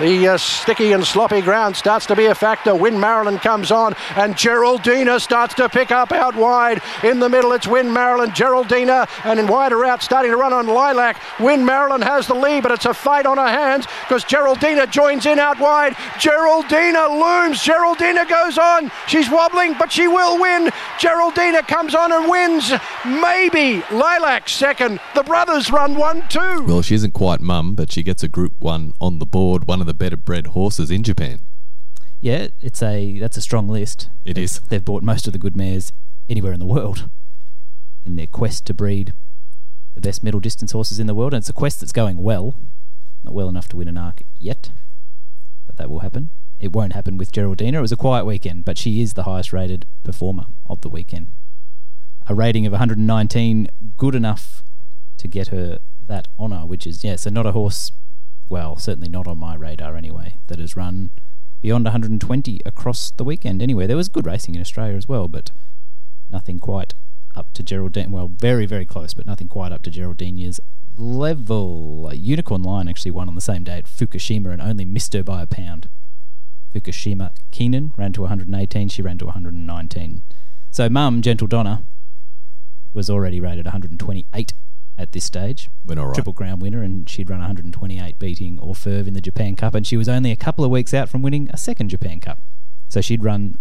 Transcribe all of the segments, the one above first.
The uh, sticky and sloppy ground starts to be a factor. Win Marilyn comes on, and Geraldina starts to pick up out wide. In the middle, it's Win Marilyn, Geraldina, and in wider out, starting to run on Lilac. Win Marilyn has the lead, but it's a fight on her hands because Geraldina joins in out wide. Geraldina looms. Geraldina goes on. She's wobbling, but she will win. Geraldina comes on and wins. Maybe Lilac second. The brothers run one two. Well, she isn't quite mum, but she gets a Group One on the board. One of the better bred horses in Japan. Yeah, it's a that's a strong list. It They've- is. They've bought most of the good mares anywhere in the world in their quest to breed the best middle distance horses in the world, and it's a quest that's going well. Not well enough to win an arc yet, but that will happen. It won't happen with Geraldina. It was a quiet weekend, but she is the highest rated performer of the weekend. A rating of 119, good enough to get her that honour, which is, yeah, so not a horse, well, certainly not on my radar anyway, that has run beyond 120 across the weekend. Anyway, there was good racing in Australia as well, but nothing quite up to Geraldine. Well, very, very close, but nothing quite up to Geraldina's level. Unicorn Lion actually won on the same day at Fukushima and only missed her by a pound. Fukushima Kinen ran to 118, she ran to 119. So, Mum, Gentildonna, was already rated 128 at this stage. Went all right. Triple Crown winner, and she'd run 128, beating Orfevre in the Japan Cup, and she was only a couple of weeks out from winning a second Japan Cup. So she'd run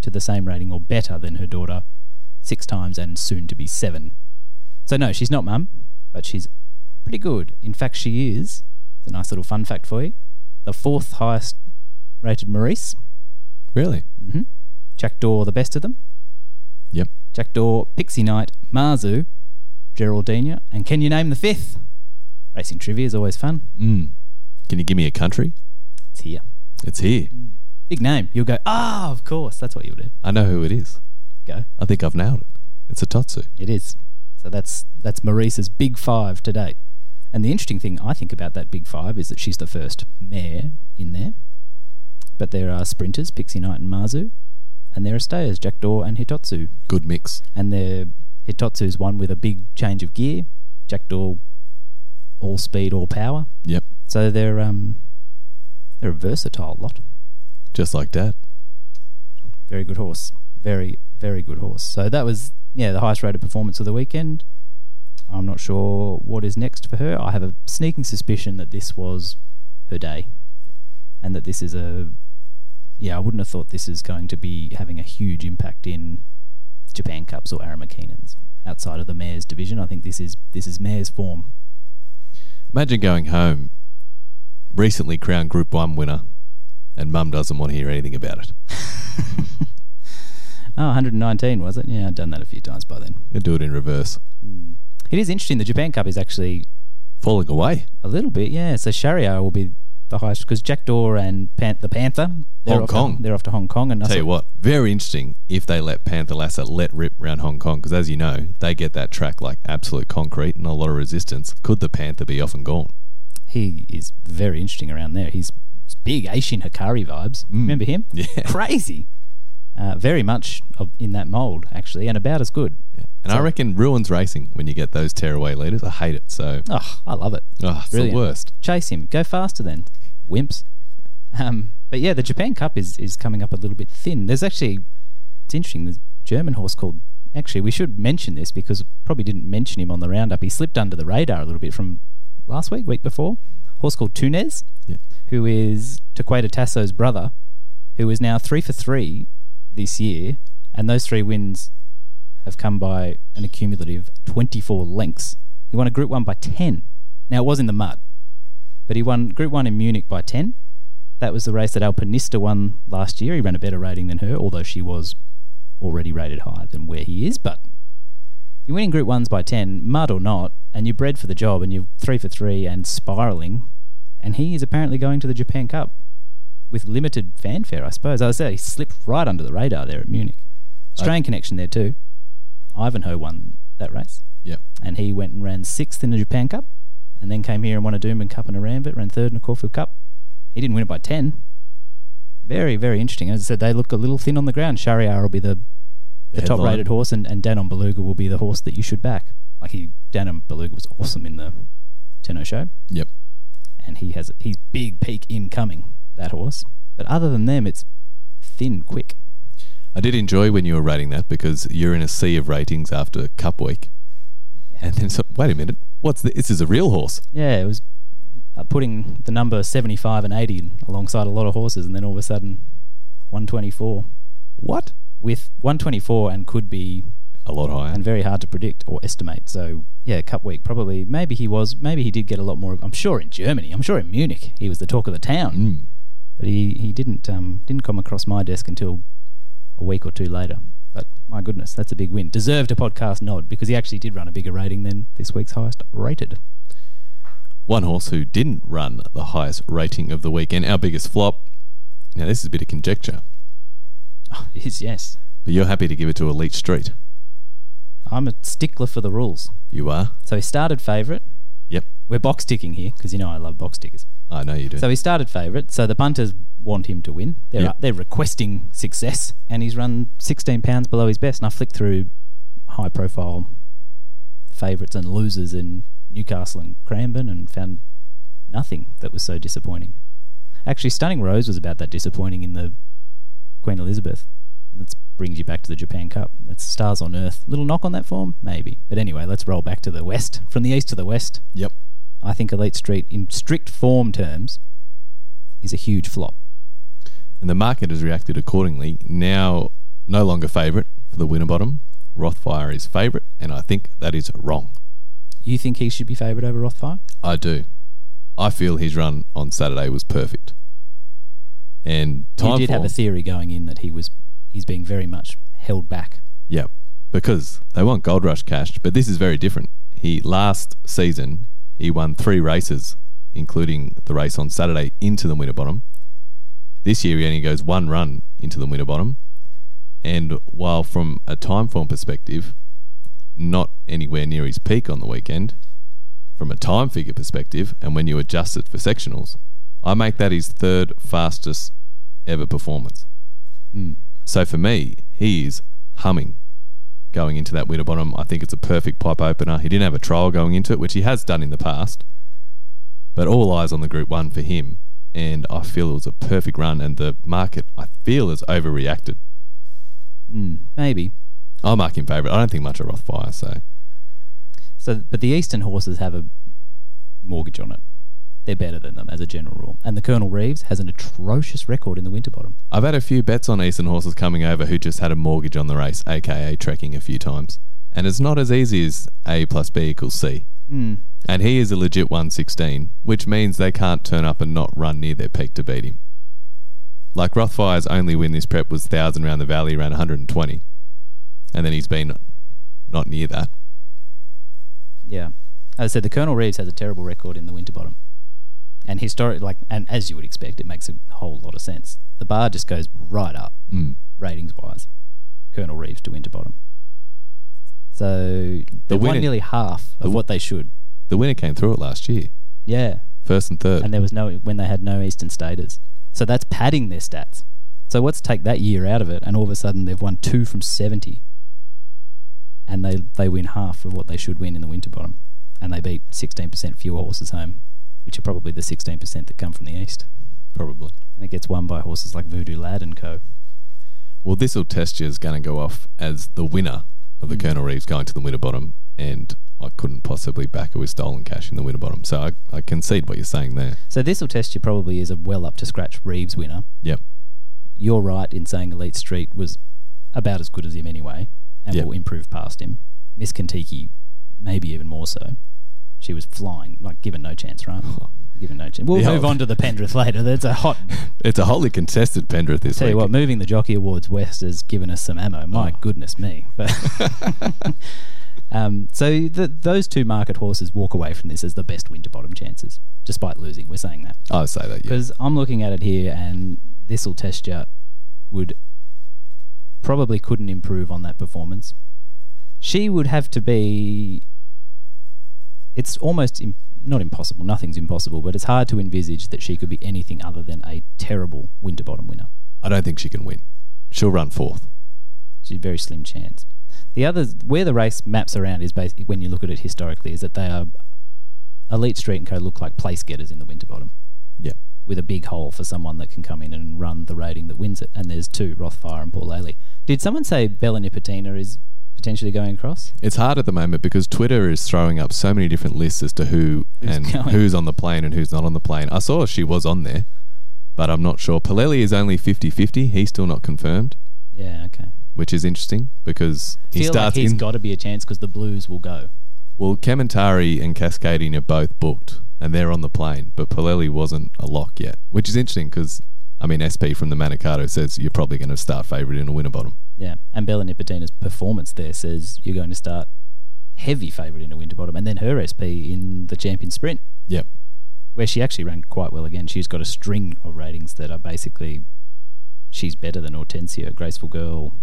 to the same rating or better than her daughter six times and soon to be seven. So no, she's not mum, but she's pretty good. In fact, she is. It's a nice little fun fact for you. The fourth highest rated Maurice. Really? Mm-hmm. Jack d'Or, the best of them. Yep. Jack d'Or, Pixie Knight, Mazu, Geraldina, and can you name the fifth? Racing trivia is always fun. Mm. Can you give me a country? It's here. It's here. Big name. You'll go, ah, of course. That's what you'll do. I know who it is. Go. I think I've nailed it. It's a Totsu. It is. So that's that's Maurice's big five to date. And the interesting thing I think about that big five is that she's the first mare in there. But there are sprinters, Pixie Knight and Mazu, and there are stayers, Jack d'Or and Hitotsu. Good mix. And the Hitotsu's one with a big change of gear, Jack d'Or all speed, all power. Yep. So they're um they're a versatile lot. Just like Dad. Very good horse. Very, very good horse. So that was, yeah, the highest rated performance of the weekend. I'm not sure what is next for her. I have a sneaking suspicion that this was her day. And that this is a. Yeah, I wouldn't have thought this is going to be having a huge impact in Japan Cups or Arima Kinens outside of the mares division. I think this is this is mares form. Imagine going home, recently crowned Group 1 winner, and Mum doesn't want to hear anything about it. Oh, 119 was it? Yeah, I've done that a few times by then. You do it in reverse. Hmm. It is interesting. The Japan Cup is actually Falling away. A little bit, yeah. So Shahryar will be the highest because Jack d'Or and Pan- the Panther, they're Hong off Kong. To, they're off to Hong Kong, and Tell you what, very interesting if they let Panthalassa let rip around Hong Kong, because as you know, they get that track like absolute concrete and a lot of resistance. Could the Panther be off and gone? he is very interesting around there. He's big Asian Hikari vibes. Mm. Remember him? Yeah. crazy. Uh, very much of, in that mold actually, and about as good. Yeah. And I reckon ruins racing when you get those tearaway leaders. I hate it. So, Oh, I love it. oh, it's Brilliant. the worst. Chase him. Go faster then. Wimps. Um, but yeah, the Japan Cup is, is coming up a little bit thin. There's actually, it's interesting, there's a German horse called, actually, we should mention this because probably didn't mention him on the roundup. He slipped under the radar a little bit from last week, week before. horse called Tunnes, Yeah. who is Torquator Tasso's brother, who is now three for three this year. And those three wins have come by an accumulative 24 lengths. He won a Group 1 by 10. Now, it was in the mud, but he won Group 1 in Munich by 10. That was the race that Alpinista won last year. He ran a better rating than her, although she was already rated higher than where he is. But you're winning Group 1s by 10, mud or not, and you're bred for the job, and you're 3 for 3 and spiralling. And he is apparently going to the Japan Cup with limited fanfare, I suppose. As I said, he slipped right under the radar there at Munich. Australian connection there too. Ivanhoe won that race Yep. and he went and ran sixth in the Japan Cup, and then came here and won a Doomben Cup and a Rambit, ran third in a Caulfield Cup. He didn't win it by ten. Very, very interesting. As I said, they look a little thin on the ground. Shahryar will be the the The top rated horse, and, and Danon Beluga will be the horse that you should back. Like he, Danon Beluga was awesome in the Tenno Sho, Yep. and he has he's big peak incoming. That horse, but other than them, it's thin, quick. I did enjoy when you were rating that because you're in a sea of ratings after Cup Week. And then, so, wait a minute, what's this? This is a real horse. Yeah, it was uh, putting the number 75 and 80 alongside a lot of horses, and then all of a sudden, 124 What? with 124 and could be A lot higher. and very hard to predict or estimate. So yeah, Cup Week probably. Maybe he was. Maybe he did get a lot more. I'm sure in Germany. I'm sure in Munich he was the talk of the town. Mm. But he, he didn't um, didn't come across my desk until a week or two later. But my goodness, that's a big win. Deserved a podcast nod because he actually did run a bigger rating than this week's highest rated. One horse who didn't run the highest rating of the weekend, our biggest flop. Now, this is a bit of conjecture, Oh, it is yes. but you're happy to give it to Elite Street. I'm a stickler for the rules. You are? So he started favourite. Yep. We're box ticking here because you know I love box tickers. I know you do. So he started favourite. So the punters want him to win. They're Yep. they're requesting success, and he's run 16 pounds below his best. And I flicked through high profile favourites and losers in Newcastle and Cranbourne and found nothing that was so disappointing. Actually, Stunning Rose was about that disappointing in the Queen Elizabeth. That brings you back to the Japan Cup. That's stars on earth. Little knock on that form, maybe. But anyway, let's roll back to the west. From the east to the west, yep. I think Elite Street, in strict form terms, is a huge flop. And the market has reacted accordingly. Now, no longer favourite for the Winterbottom. Rothfire is favourite, and I think that is wrong. You think he should be favourite over Rothfire? I do. I feel his run on Saturday was perfect. And time you did have a theory going in that he was he's being very much held back. Yeah, because they want Gold Rush cash, but this is very different. He last season he won three races, including the race on Saturday into the Winterbottom. This year he only goes one run into the Winterbottom, and while from a time form perspective, not anywhere near his peak on the weekend, from a time figure perspective, and when you adjust it for sectionals, I make that his third fastest ever performance. Hmm. So for me, he is humming going into that Winterbottom. I think it's a perfect pipe opener. He didn't have a trial going into it, which he has done in the past. But all eyes on the Group 1 for him. And I feel it was a perfect run. And the market, I feel, has overreacted. Hmm, maybe. I'll mark him favourite. I don't think much of Rothfire, so. So, but the Eastern horses have a mortgage on it. They're better than them as a general rule. And the Colonel Reeves has an atrocious record in the Winterbottom. I've had a few bets on Eastern horses coming over who just had a mortgage on the race, aka trekking a few times. And it's not as easy as A plus B equals C. Hmm. And he is a legit 116, which means they can't turn up and not run near their peak to beat him. Like Rothfire's only win this prep was 1,000 round the valley, around 120. And then he's been not near that. Yeah. As I said, the Colonel Reeves has a terrible record in the Winterbottom. And historic, like, and as you would expect, it makes a whole lot of sense. The bar just goes right up, Mm. ratings wise. Colonel Reeves to Winterbottom. So they won nearly half the of what they should. The winner came through it last year, Yeah. first and third. And there was no when they had no Eastern Staters. So that's padding their stats. So let's take that year out of it, and all of a sudden they've won two from seventy, and they they win half of what they should win in the Winterbottom, and they beat sixteen percent fewer horses home, which are probably the sixteen percent that come from the east, probably. and it gets won by horses like Voodoo Lad and Co. Well, this will test you is going to go off as the winner of the Mm. Colonel Reeves going to the Winterbottom, and I couldn't possibly back it with stolen cash in the Winterbottom. So I, I concede what you're saying there. So this will test you probably is a well up to scratch Reeves winner. Yep. You're right in saying Elite Street was about as good as him anyway, and Yep. will improve past him. Miss Kentucky, maybe even more so. She was flying, like given no chance, right? given no chance. We'll Yeah. move on to the Pendrith later. That's a hot. It's a wholly contested Pendrith this Tell week. you what, moving the Jockey Awards west has given us some ammo. My Oh. goodness me! But um, so the, those two market horses walk away from this as the best Winterbottom chances, despite losing. We're saying that. I would say that, yeah. Because I'm looking at it here, and this will test you. Would probably couldn't improve on that performance. She would have to be. It's almost Im- not impossible. Nothing's impossible, but it's hard to envisage that she could be anything other than a terrible Winterbottom winner. I don't think she can win. She'll run fourth. It's a very slim chance. The other where the race maps around is basically when you look at it historically is that they are Elite Street and Co look like place getters in the Winterbottom Yeah. with a big hole for someone that can come in and run the rating that wins it. And there's two, Rothfire and Paulele. Did someone say Bella Nipotina is potentially going across? It's hard at the moment because Twitter is throwing up so many different lists as to who Who's and going. who's on the plane and who's not on the plane. I saw she was on there, but I'm not sure. Paulele is only 50-50. He's still not confirmed, Yeah, okay. which is interesting because he Feel like starts he's in. got to be a chance because the Blues will go. well, Kementari and Cascading are both booked and they're on the plane, but Paulele wasn't a lock yet, which is interesting because I mean SP from the Manikato says you're probably going to start favourite in a Winterbottom. Yeah, and Bella Nipotina's performance there says you're going to start heavy favourite in a Winterbottom, and then her SP in the Champion Sprint, Yep. where she actually ran quite well again. She's got a string of ratings that are basically she's better than Hortensia, Graceful Girl,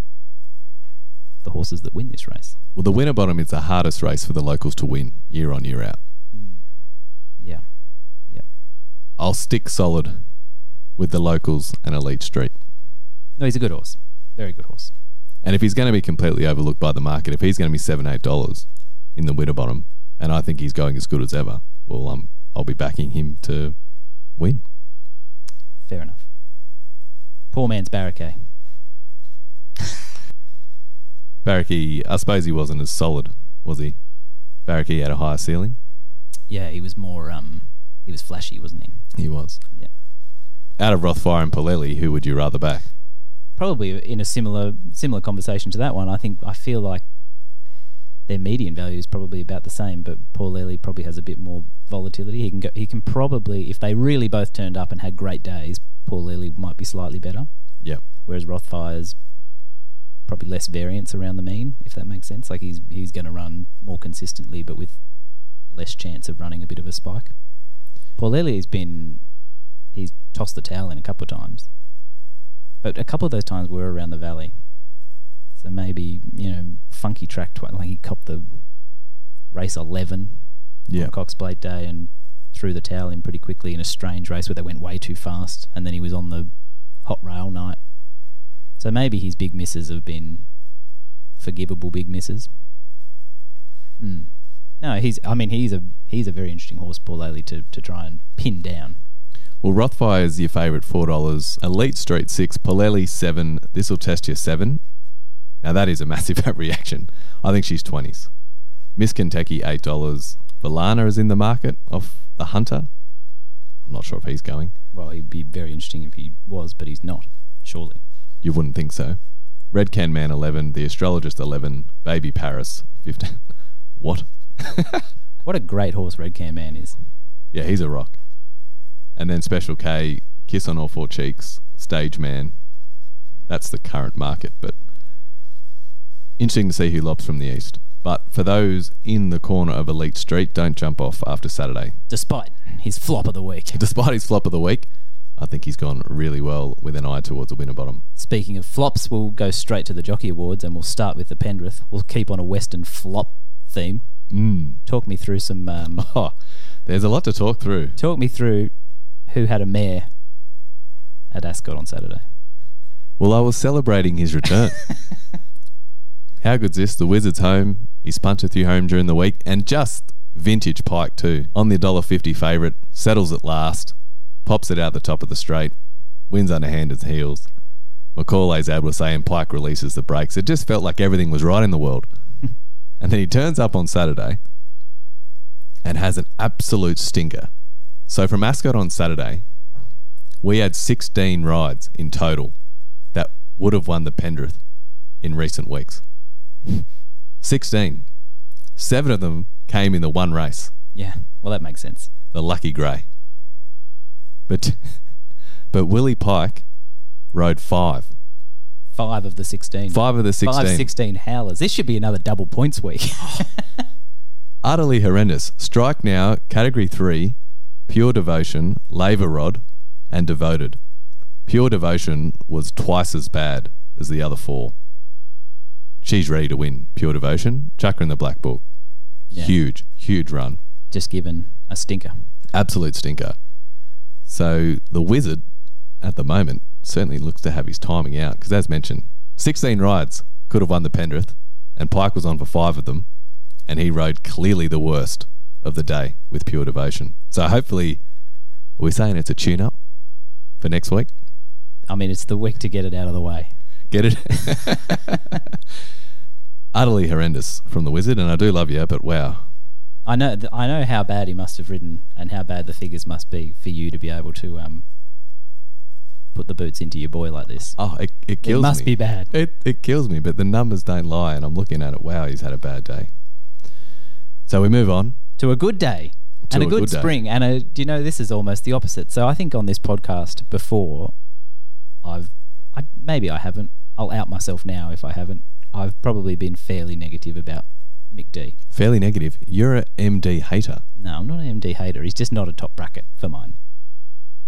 the horses that win this race. Well, the Winterbottom is the hardest race for the locals to win year on year out. Hmm. Yeah, yeah. I'll stick solid with the locals and Elite Street. No, he's a good horse, very good horse. And if he's going to be completely overlooked by the market, if he's going to be seven, eight dollars in the Winterbottom, and I think he's going as good as ever, well, um, I'll be backing him to win. Fair enough. Poor man's Barricade. Barracky, I suppose he wasn't as solid, was he? Barracky had a higher ceiling. Yeah, he was more um, he was flashy, wasn't he? He was. Yeah. Out of Rothfire and Paulele, who would you rather back? probably in a similar similar conversation to that one. I think I feel like their median value is probably about the same, but Paulele probably has a bit more volatility. He can go, he can probably if they really both turned up and had great days, Paulele might be slightly better. Yep. Whereas Rothfire's probably less variance around the mean, if that makes sense. Like he's he's going to run more consistently, but with less chance of running a bit of a spike. Paulele has been he's tossed the towel in a couple of times, but a couple of those times were around the valley. So maybe you know funky track. Tw- like he copped the race eleven Yeah. on Cox Plate Day and threw the towel in pretty quickly in a strange race where they went way too fast, and then he was on the hot rail night. So maybe his big misses have been forgivable big misses. Hmm. No, he's. I mean, he's a he's a very interesting horse, Paulele, to to try and pin down. Well, Rothfire is your favourite, four dollars. Elite Street six, Paulele seven. This will test you seven. Now that is a massive reaction. I think she's twenties. Miss Kentucky eight dollars. Valana is in the market off the Hunter. I'm not sure if he's going. Well, he'd be very interesting if he was, but he's not. Surely. You wouldn't think so. Red Can Man eleven. The Astrologist eleven. Baby Paris fifteen. what? What a great horse Red Can Man is. Yeah, he's a rock. And then Special K, Kiss on All Four Cheeks, Stage Man. That's the current market, but interesting to see who lobs from the east. But for those in the corner of Elite Street, don't jump off after Saturday. Despite his flop of the week. Despite his flop of the week, I think he's gone really well with an eye towards a Winterbottom. Speaking of flops, we'll go straight to the Jockey Awards and we'll start with the Pendrith. We'll keep on a Western flop theme. Mm. Talk me through some. Um, Oh, there's a lot to talk through. talk me through who had a mare at Ascot on Saturday. Well, I was celebrating his return. How good's this? The Wizard's home. He's punted through home during the week, and just vintage Pike too. On the $1.50 favourite, settles at last, pops it out the top of the straight, wins underhand his heels. Macaulay's ad was saying Pike releases the brakes. It just felt like everything was right in the world. and then he turns up on Saturday and has an absolute stinker. So from Ascot on Saturday, we had 16 rides in total that would have won the Pendrith in recent weeks. 16. Seven of them came in the one race, Yeah, well, that makes sense. the Lucky Grey. But, but Willie Pike rode five. Five of the 16. Five of the 16. Five 16 howlers. This should be another double points week. Utterly horrendous. Strike now, category three, pure devotion, laver rod, and devoted. Pure devotion was twice as bad as the other four. She's ready to win. Pure devotion, her in the black book. Yeah. Huge, huge run. Just given a stinker. Absolute stinker. So the wizard, at the moment, certainly looks to have his timing out because, as mentioned, 16 rides could have won the Pendrith, and Pike was on for five of them, and he rode clearly the worst of the day with pure devotion. So hopefully, are we saying it's a tune up for next week? I mean, it's the week to get it out of the way. Get it? Utterly horrendous from the wizard, and I do love you, but wow. I know, th- I know how bad he must have ridden, and how bad the figures must be for you to be able to um, put the boots into your boy like this. Oh, it, it It must me. be bad. It it kills me, but the numbers don't lie, and I'm looking at it. Wow, he's had a bad day. So we move on. To a good day and a, a good, good spring. And a, do you know this is almost the opposite? So I think on this podcast before, I've I, maybe I haven't. I'll out myself now if I haven't. I've probably been fairly negative about Mick Dee. Fairly negative. You're a MD hater. No, I'm not an MD hater. He's just not a top bracket for mine.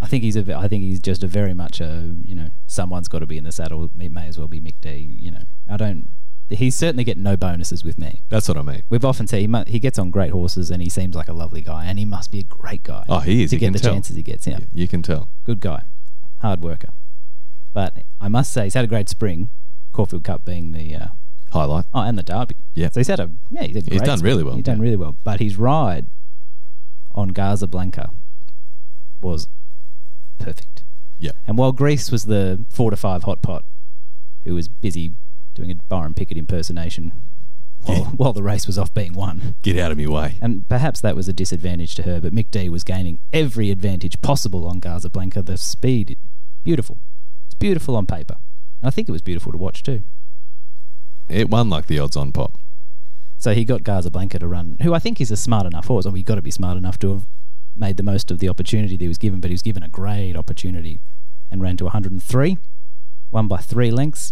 I think he's a. I think he's just a very much a. You know, someone's got to be in the saddle. It may as well be Mick Dee. You know, I don't. He's certainly getting no bonuses with me. That's what I mean. We've often said he, mu- he gets on great horses and he seems like a lovely guy and he must be a great guy. Oh, he is. To You get can the tell. chances he gets. Yeah, You can tell. good guy, hard worker. But I must say he's had a great spring. Caulfield Cup being the uh, Highlight. oh, and the Derby. Yeah. So he's had a yeah. He's, had He's done spring. really well, He's done yeah. really well. But his ride on Casablanca was perfect. Yeah. And while Greece was the four to five hot pot, who was busy doing a Byron Pickett impersonation while, Yeah. while the race was off being won. Get out of my way. And perhaps that was a disadvantage to her, but Mick Dee was gaining every advantage possible on Casablanca. The speed, beautiful. It's beautiful on paper. And I think it was beautiful to watch too. It won like the odds on pop. So he got Casablanca to run, who I think is a smart enough horse. I mean, you've got to be smart enough to have made the most of the opportunity that he was given, but he was given a great opportunity and ran to 103, won by three lengths.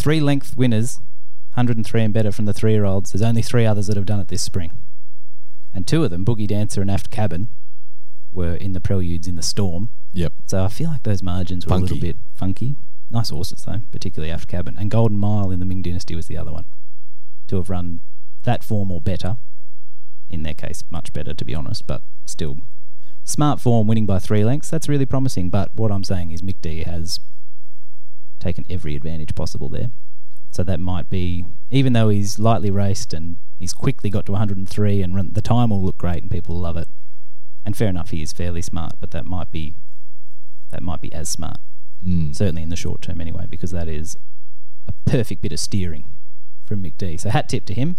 Three length winners, 103 and better from the three year olds. There's only three others that have done it this spring. And two of them, Boogie Dancer and Aft Cabin, were in the preludes in the storm. Yep. So I feel like those margins were a little bit funky. Nice horses though, particularly Aft Cabin. And Golden Mile in the Ming Dynasty was the other one. To have run that form or better, in their case, much better to be honest, but still smart form winning by three lengths, that's really promising. But what I'm saying is Mick Dee has taken every advantage possible there. So that might be, even though he's lightly raced and he's quickly got to 103 and run, the time will look great and people will love it. And fair enough, he is fairly smart, but that might be that might be as smart, Mm. certainly in the short term anyway, because that is a perfect bit of steering from McD. So hat tip to him.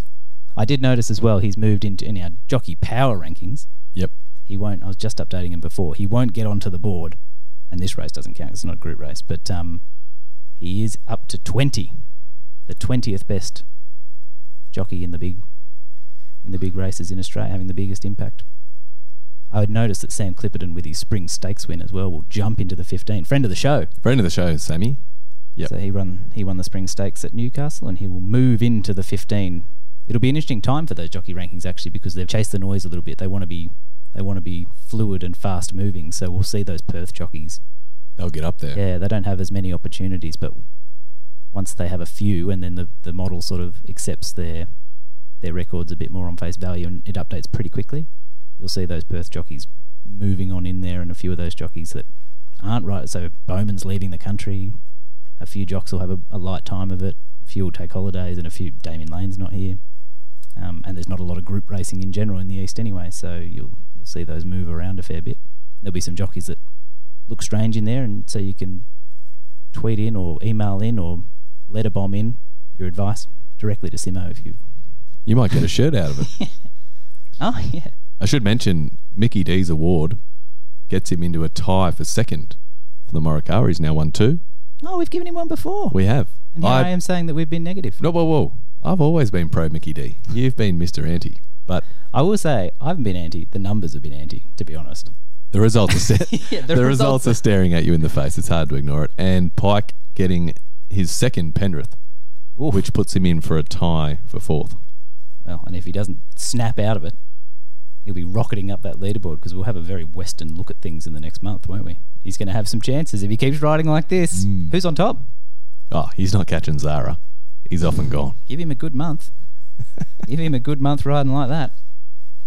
I did notice as well he's moved into in our jockey power rankings. Yep. He won't. I was just updating him before. He won't get onto the board, and this race doesn't count. It's not a group race, but um, he is up to twenty, the twentieth best jockey in the big in the big races in Australia, having the biggest impact. I would notice that Sam Clipperton, with his spring stakes win as well, will jump into the fifteen. Friend of the show. Friend of the show, Sammy. Yep. So he run he won the spring stakes at Newcastle, and he will move into the fifteen. It'll be an interesting time for those jockey rankings actually because they've chased the noise a little bit. They want to be they want to be fluid and fast moving. So we'll see those Perth jockeys. They'll get up there. Yeah, they don't have as many opportunities, but once they have a few, and then the the model sort of accepts their their records a bit more on face value, and it updates pretty quickly. You'll see those Perth jockeys moving on in there, and a few of those jockeys that aren't right. So Bowman's leaving the country. A few jocks will have a, a light time of it. A few will take holidays, and a few Damian Lane's not here. Um, and there's not a lot of group racing in general in the east anyway, so you'll you'll see those move around a fair bit. There'll be some jockeys that look strange in there, and so you can tweet in or email in or letter bomb in your advice directly to Simo if you. You might get a shirt out of it. Oh yeah, I should mention Mickey D's award gets him into a tie for second for the Morikawa. He's now won two. oh we've given him one before, We have. and here I, am saying that we've been negative. No, whoa, whoa. I've always been pro Mickey D. You've been Mr. Anti. But I will say I haven't been anti. The numbers have been anti, to be honest. The results are set. Yeah, the, the results results are staring at you in the face. It's hard to ignore it. And Pike getting his second Penrith, Oof. which puts him in for a tie for fourth. Well, and if he doesn't snap out of it, he'll be rocketing up that leaderboard because we'll have a very Western look at things in the next month, won't we? He's going to have some chances if he keeps riding like this. Mm. Who's on top? Oh, he's not catching Zara. He's off and gone. Give him a good month. Give him a good month riding like that.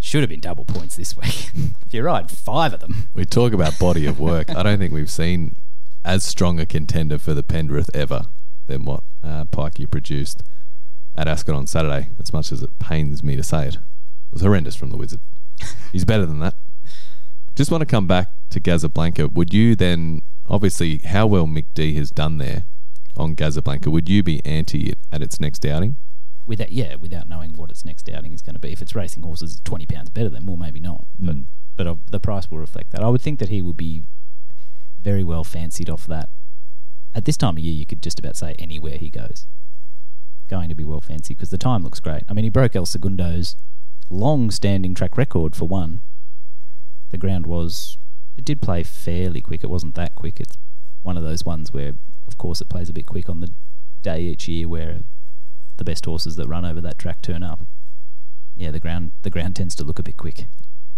Should have been double points this week. if you ride five of them, We talk about body of work. I don't think we've seen as strong a contender for the Penrith ever than what uh, Pikey produced at Ascot on Saturday, as much as it pains me to say it. It was horrendous from the Wizard. He's better than that. Just want to come back to Casablanca. Would you then, obviously, how well Mick Dee has done there on Casablanca, would you be anti it at its next outing? Without yeah, without knowing what its next outing is going to be. If it's racing horses twenty pounds better, than well, maybe not. But Mm. but uh, the price will reflect that. I would think that he would be very well fancied off that. At this time of year, you could just about say anywhere he goes, going to be well fancied because the time looks great. I mean, he broke El Segundo's long-standing track record for one. The ground was it did play fairly quick. It wasn't that quick. It's one of those ones where, of course, it plays a bit quick on the day each year where the best horses that run over that track turn up. Yeah, the ground the ground tends to look a bit quick.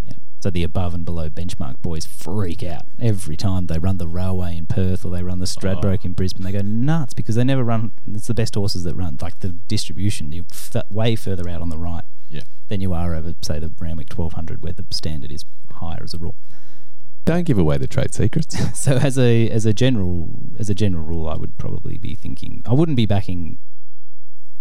Yeah. So the above and below benchmark boys freak out every time they run the railway in Perth or they run the Stradbroke in oh. Brisbane. They go nuts because they never run. It's the best horses that run. Like the distribution, you're f- way further out on the right Yeah. than you are over, say, the Randwick 1200, where the standard is higher as a rule. Don't give away the trade secrets. So as a as a general as a general rule, I would probably be thinking I wouldn't be backing.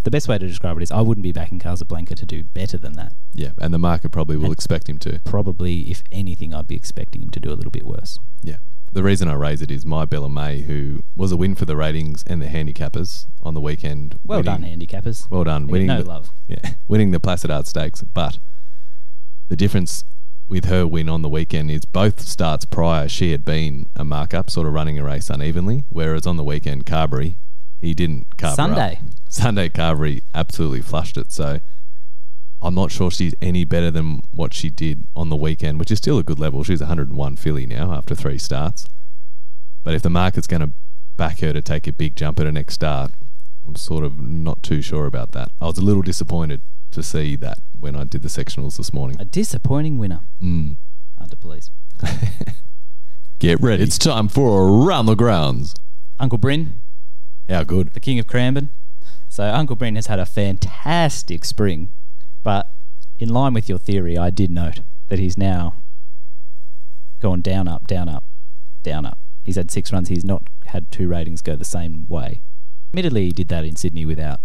The best way to describe it is I wouldn't be backing Casablanca to do better than that. yeah, and the market probably will And- expect him to. Probably, if anything, I'd be expecting him to do a little bit worse. Yeah. The reason I raise it is my Bella May, who was a win for the ratings and the handicappers on the weekend. Well winning- done, handicappers. Well done. They Winning no the, love. Yeah, winning the Placid Ark Stakes. But the difference with her win on the weekend is both starts prior, she had been a markup, sort of running a race unevenly, whereas on the weekend, Carberry, he didn't carve. Sunday. Sunday, Carberry absolutely flushed it. So I'm not sure she's any better than what she did on the weekend, which is still a good level. She's 101 filly now after three starts. But if the market's going to back her to take a big jump at her next start, I'm sort of not too sure about that. I was a little disappointed to see that when I did the sectionals this morning. A disappointing winner. Mm. Hard to please. Get ready. It's time for Around the Grounds. Uncle Bryn, How good. the king of Cranbourne. So Uncle Bryn has had a fantastic spring, but in line with your theory, I did note that he's now gone down, up, down, up, down, up. He's had six runs. He's not had two ratings go the same way. Admittedly, he did that in Sydney without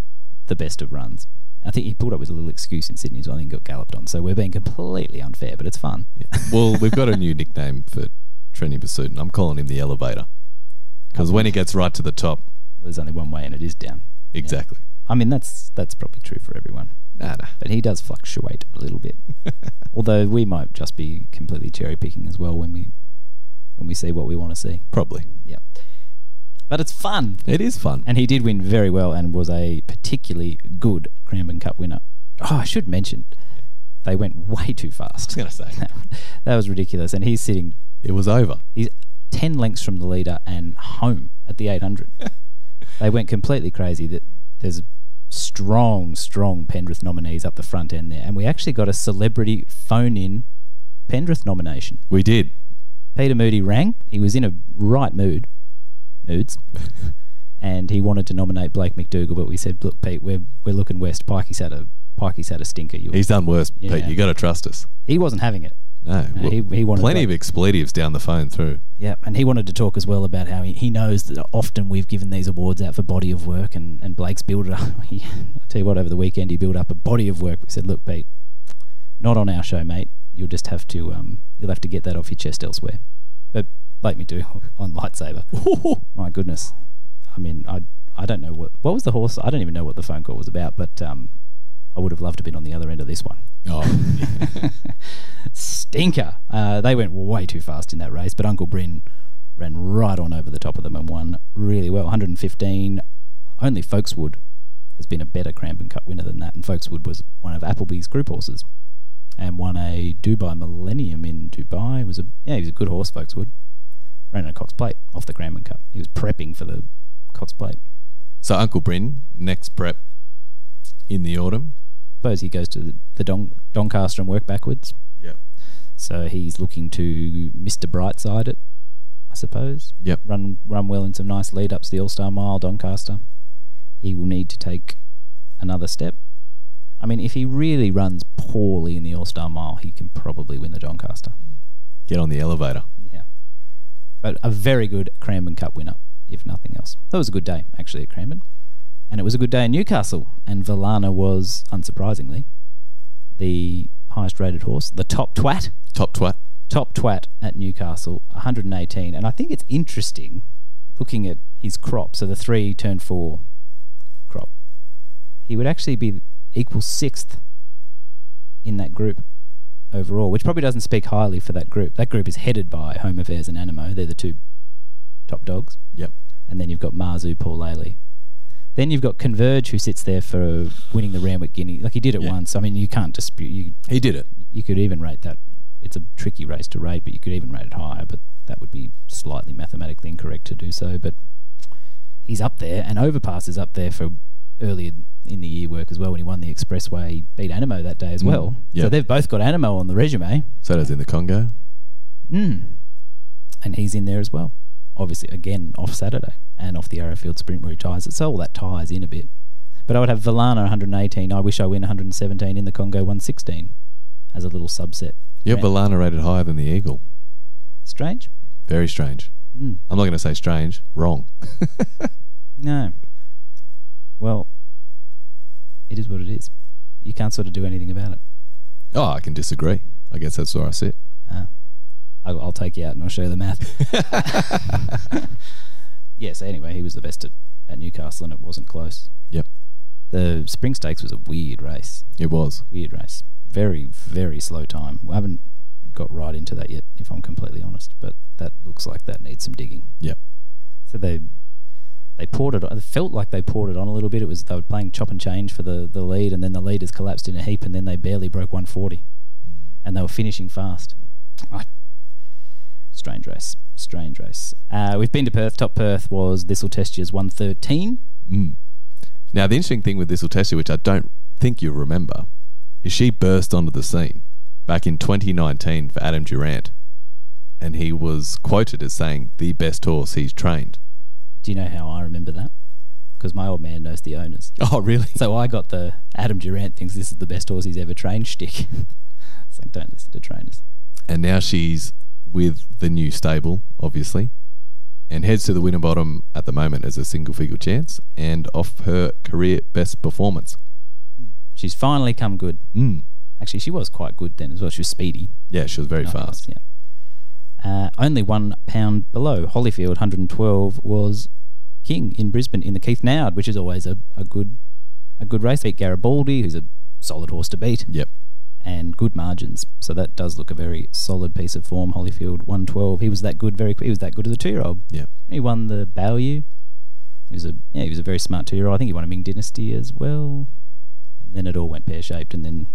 the best of runs. I think he pulled up with a little excuse in Sydney as well. I think he got galloped on. So we're being completely unfair, but it's fun. Yeah. Well, we've got a new nickname for Trenny Basudin. I'm calling him the elevator. Because when he gets right to the top, There's only one way, and it is down. exactly. I mean, that's that's probably true for everyone. Nah, nah. but he does fluctuate a little bit. Although we might just be completely cherry picking as well when we when we see what we want to see. Probably. Yeah, but it's fun, It is fun. and he did win very well and was a particularly good Cranbourne Cup winner. Oh, I should mention they went way too I was fast. going to say, that was ridiculous, and he's sitting it was over. he's ten lengths from the leader and home at the eight hundred. they went completely crazy. That there's strong, strong Penrith nominees up the front end there, and we actually got a celebrity phone-in Penrith nomination. We did. Peter Moody rang. He was in a right mood, moods, and he wanted to nominate Blake McDougall, but we said, "Look, Pete, we're we're looking west. Pikey's had a Pikey's had a stinker. You, He's done worse, Yeah. Pete. You got to trust us. he wasn't having it. No, No, well, he- he wanted plenty of expletives down the phone through. Yeah, and he wanted to talk as well about how he, he knows that often we've given these awards out for body of work, and, and Blake's built it up. He, I'll tell you what, over the weekend he built up a body of work. We said, look, Pete, not on our show, mate. You'll just have to um, you'll have to get that off your chest elsewhere. But Blake me do on lightsaber. My goodness, I mean, I I don't know what what was the horse. I don't even know what the phone call was about, but um, I would have loved to have been on the other end of this one. Oh, Stinker. Uh, they went way too fast in that race, but Uncle Bryn ran right on over the top of them and won really well. 115. Only Folkswood has been a better Cranbourne Cup winner than that, and Folkswood was one of Appleby's group horses and won a Dubai Millennium in Dubai. It was a yeah, he was a good horse, Folkswood. Ran a Cox Plate off the Cranbourne Cup. He was prepping for the Cox Plate. so Uncle Bryn, next prep in the autumn. Suppose he goes to the, Don, Doncaster and work backwards. Yep. So he's looking to Mr. Brightside it, I suppose. Yep. Run run well in some nice lead ups the All Star Mile, Doncaster. He will need to take another step. I mean, if he really runs poorly in the All Star Mile, he can probably win the Doncaster. Mm. Get on the elevator. Yeah. But a very good Cranbourne Cup winner, if nothing else. That was a good day, actually, at Cranbourne. And it was a good day in Newcastle. And Valana was, unsurprisingly, the highest rated horse, the top twat. Top twat. Top twat at Newcastle, 118. And I think it's interesting looking at his crop. So the three turn four crop. He would actually be equal sixth in that group overall, which probably doesn't speak highly for that group. That group is headed by Home Affairs and Anamoe. They're the two top dogs. Yep. And then you've got Mazu, Paul Laley. Then you've got Converge, who sits there for winning the Randwick Guinea. Like he did it Yeah. once. I mean, you can't dispute. You He did it. you could even rate that. It's a tricky race to rate, but you could even rate it higher. But that would be slightly mathematically incorrect to do so. But he's up there, and Overpass is up there for earlier in the year work as well. When he won the Expressway, he beat Anamoe that day as Mm, well. yeah. So they've both got Anamoe on the resume. So does in the Congo. Mm. And he's in there as well. Obviously, again, off Saturday and off the Arrowfield Sprint where he ties it. So all that ties in a bit. But I would have Valana 118. I wish I win 117 in the Congo 116 as a little subset. Yeah. Valana rated higher than the Eagle. Strange? Very strange. Mm. I'm not going to say strange. Wrong. No. Well, it is what it is. You can't sort of do anything about it. Oh, I can disagree. I guess that's where I sit. Ah. I'll, I'll take you out and I'll show you the math. yeah, so anyway, he was the best at, at Newcastle and it wasn't close. Yep. The Spring Stakes was a weird race. It was. Weird race. Very, very slow time. We haven't got right into that yet, if I'm completely honest, but that looks like that needs some digging. Yep. So they they poured it. It felt like they poured it on a little bit. It was they were playing chop and change for the, the lead, and then the leaders collapsed in a heap, and then they barely broke 140, mm. and they were finishing fast. I, strange race. Strange race. Uh, we've been to Perth. Top Perth was this will test you as 113. Mm. Now, the interesting thing with this will test you, which I don't think you remember, is she burst onto the scene back in 2019 for Adam Durrant. And he was quoted as saying, the best horse he's trained. Do you know how I remember that? Because my old man knows the owners. Oh, really? So I got the Adam Durrant thinks this is the best horse he's ever trained shtick. it's like don't listen to trainers. And now she's with the new stable, obviously, and heads to the Winterbottom at the moment as a single figure chance and off her career best performance. She's finally come good. Mm. Actually, she was quite good then as well. She was speedy. Yeah, she was very fast. else, Yeah. Uh, only one pound below Hollyfield, 112 was King in Brisbane in the Keith Noud, which is always a, a good a good race. Beat Garibaldi, who's a solid horse to beat, Yep. And good margins. So that does look a very solid piece of form. Holyfield, 112. He was that good very quick. He was that good as a two year old. Yeah. He won the Bayou. He was a yeah, he was a very smart two year old. I think he won a Ming Dynasty as well. And then it all went pear shaped and then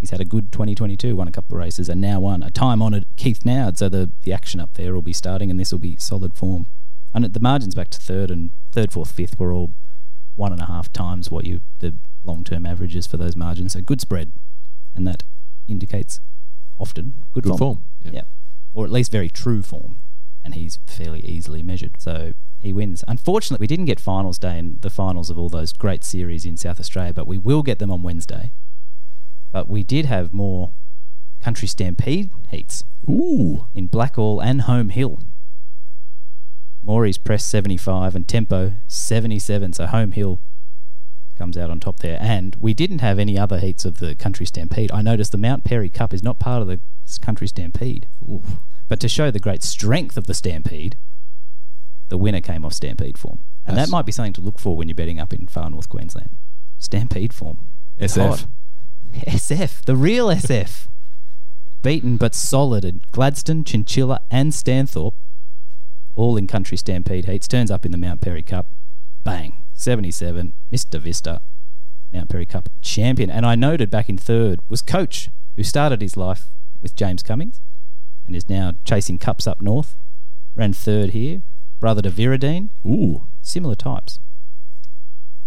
he's had a good 2022, won a couple of races, and now won a time honoured Keith Noud. So the, the action up there will be starting, and this will be solid form. And the margins back to third and third, fourth, fifth were all one and a half times what you the long term averages for those margins. So good spread, and that indicates often good, Good form. form. Yeah, or at least very true form, and he's fairly easily measured. So he wins. Unfortunately, we didn't get finals day in the finals of all those great series in South Australia, but we will get them on Wednesday. But we did have more country stampede heats Ooh. in Blackall and Home Hill. Maury's press 75 and Tempo 77, so Home Hill comes out on top there. And we didn't have any other heats of the Country Stampede. I noticed the Mount Perry Cup is not part of the Country Stampede. Oof. But to show the great strength of the Stampede, the winner came off Stampede form. And That's- that might be something to look for when you're betting up in far north Queensland. Stampede form. SF. SF, the real SF. Beaten but solid at Gladstone, Chinchilla, and Stanthorpe, all in country stampede heats. Turns up in the Mount Perry Cup. Bang. 77, Mr. Vista, Mount Perry Cup champion. And I noted back in third was Coach, who started his life with James Cummings and is now chasing cups up north. Ran third here. Brother to Viridine. Ooh. Similar types.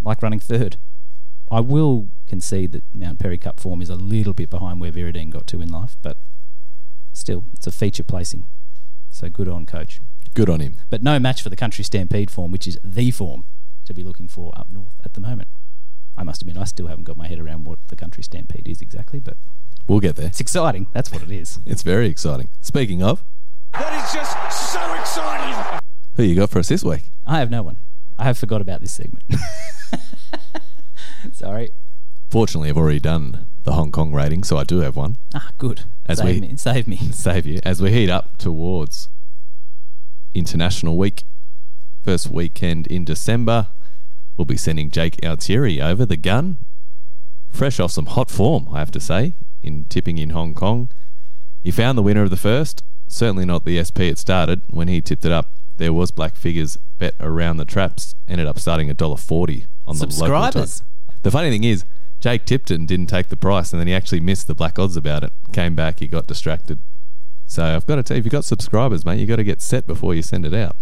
Like running third. I will concede that Mount Perry Cup form is a little bit behind where Viridine got to in life, but still, it's a feature placing. So good on coach. Good on him. But no match for the country stampede form, which is the form to be looking for up north at the moment. I must admit, I still haven't got my head around what the country stampede is exactly, but We'll get there. it's exciting. That's what it is. It's very exciting. Speaking of, That is just so exciting. who you got for us this week? I have no one. I have forgot about this segment. Sorry. Fortunately, I've already done the the Hong Kong rating, so I do have one. Ah, good. As save we- me. Save me. Save you as we heat up towards International Week. First weekend in December, we'll be sending Jake Altieri over the gun. Fresh off some hot form, I have to say, in tipping in Hong Kong. He found the winner of the first, certainly not the SP it started. When he tipped it up, there was black figures bet around the traps, ended up starting at $1.40 on the local time. The funny thing is, Jake tipped it and didn't take the price, and then he actually missed the black odds about it. Came back, he got distracted. So I've got to tell you, if you've got subscribers, mate, you've got to get set before you send it out.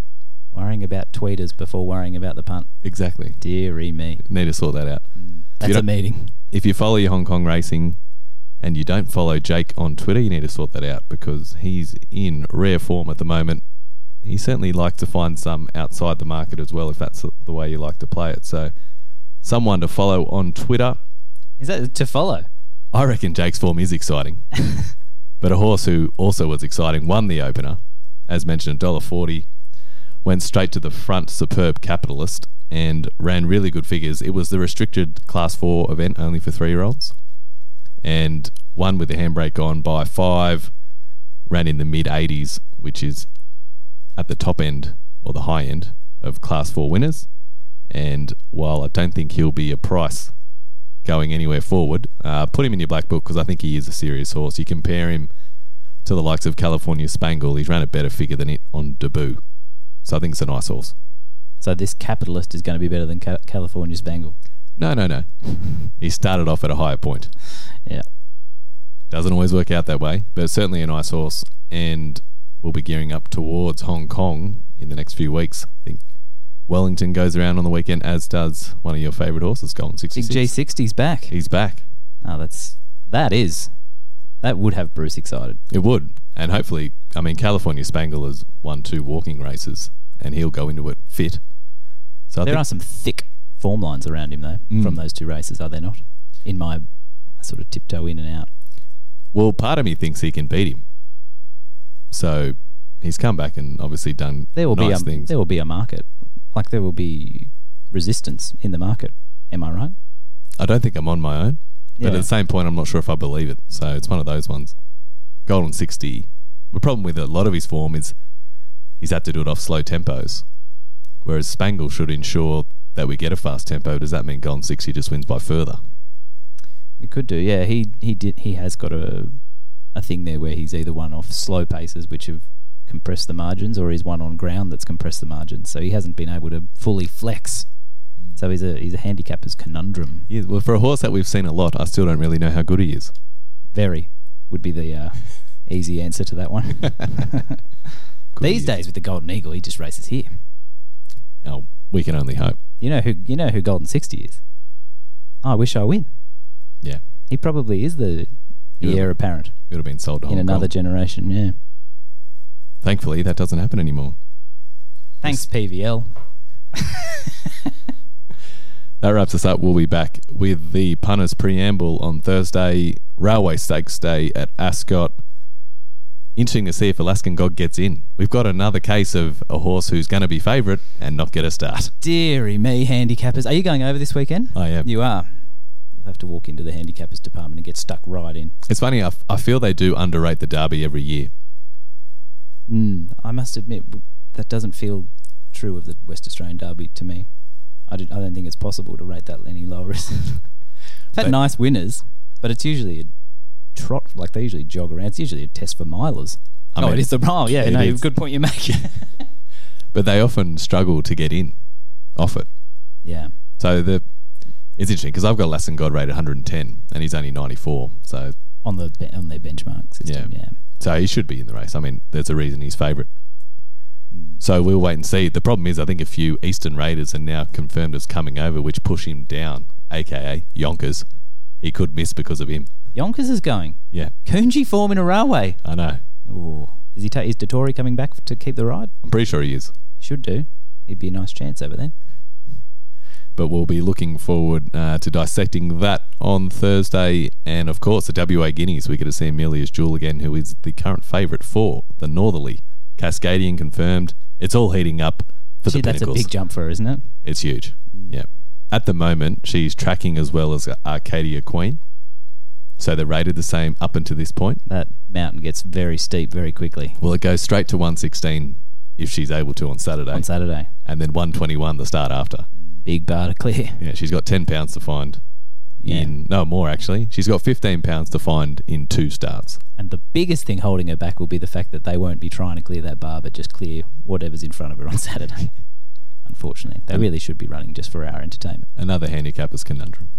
Worrying about tweeters before worrying about the punt. Exactly. Deary me. Need to sort that out. Mm. That's a meeting. If you follow your Hong Kong racing and you don't follow Jake on Twitter, you need to sort that out because he's in rare form at the moment. He certainly likes to find some outside the market as well, if that's the way you like to play it. So, someone to follow on Twitter. Is that to follow? I reckon Jake's form is exciting. but a horse who also was exciting won the opener, as mentioned, $1.40, went straight to the front, superb capitalist, and ran really good figures. It was the restricted Class 4 event only for three year olds, and won with the handbrake on by five, ran in the mid 80s, which is at the top end or the high end of Class 4 winners. And while I don't think he'll be a price going anywhere forward, uh, put him in your black book because I think he is a serious horse. You compare him to the likes of California Spangle, he's ran a better figure than it on debut. So I think it's a nice horse. So this capitalist is going to be better than Ca- California Spangle. No, no, no. he started off at a higher point. Yeah. Doesn't always work out that way, but it's certainly a nice horse. And we'll be gearing up towards Hong Kong in the next few weeks. I think Wellington goes around on the weekend, as does one of your favourite horses, Golden Big 66. G60's back. He's back. Oh, that's that is that would have Bruce excited. It would. And hopefully, I mean, California Spangle has won two walking races and he'll go into it fit. So I there are some thick form lines around him though Mm. from those two races, are there not? In my I sort of tiptoe in and out. Well, part of me thinks he can beat him. So he's come back and obviously done There will nice be a things. there will be a market. Like there will be resistance in the market. Am I right? I don't think I'm on my own, but at the same point, I'm not sure if I believe it. So it's one of those ones. Golden 60. The problem with a lot of his form is he's had to do it off slow tempos, whereas Spangle should ensure that we get a fast tempo. Does that mean Golden 60 just wins by further? It could do. Yeah, he he did. He has got a a thing there where he's either one off slow paces, which have compressed the margins, or he's one on ground that's compressed the margins. So he hasn't been able to fully flex. So he's a he's a handicapper's conundrum. Yeah, well, for a horse that we've seen a lot, I still don't really know how good he is. Very would be the uh, easy answer to that one. These days with the Golden Eagle, he just races here. Oh, we can only hope. You know who you know who Golden Sixty is. I wish I win. Yeah, He probably is the the heir apparent it would have been sold to in Hong another Kong. generation. Yeah. Thankfully, that doesn't happen anymore. Thanks, PVL. That wraps us up. We'll be back with the punters preamble on Thursday, Railway Stakes Day at Ascot. Interesting to see if Alaskan God gets in. We've got another case of a horse who's going to be favourite and not get a start. Deary me, handicappers. Are you going over this weekend? I am. You are. You'll have to walk into the handicappers department and get stuck right in. It's funny, I, f- I feel they do underrate the Derby every year. Mm, I must admit, that doesn't feel true of the West Australian Derby to me. I, don't- I don't think it's possible to rate that any lower. We've had nice winners, but it's usually a trot, like they usually jog around. It's usually a test for milers. I oh, mean, it is the oh, yeah, no, is. good point you make. But they often struggle to get in off it. yeah. So the it's interesting because I've got Alaskan God rated 110 and he's only 94. So On the on their benchmark system, yeah. So he should be in the race. I mean, there's a reason he's favourite. Mm. So we'll wait and see. The problem is, I think a few Eastern Raiders are now confirmed as coming over, which push him down, aka Yonkers. He could miss because of him. Yonkers is going. Yeah, Coonji form in a railway. I know. Ooh. Is he ta- is Dottori coming back to keep the ride? I'm pretty sure he is. Should do. He'd be a nice chance over there. But we'll be looking forward uh, to dissecting that on Thursday. And of course, the WA Guineas. We get to see Amelia's Jewel again, who is the current favourite for the Northerly. Cascadian confirmed. It's all heating up for Gee, the that's a big jump for her, isn't it? It's huge. Yeah. At the moment, she's tracking as well as Arcadia Queen. So they're rated the same up until this point. That mountain gets very steep very quickly Well, it goes straight to 116 if she's able to on Saturday, on Saturday. and then 121 the start after. Mm, big bar to clear. Yeah, she's got 10 pounds to find Yeah. in no more actually. She's got 15 pounds to find in two starts. And the biggest thing holding her back will be the fact that they won't be trying to clear that bar, but just clear whatever's in front of her on Saturday. Unfortunately, they really should be running just for our entertainment. Another handicapper's conundrum.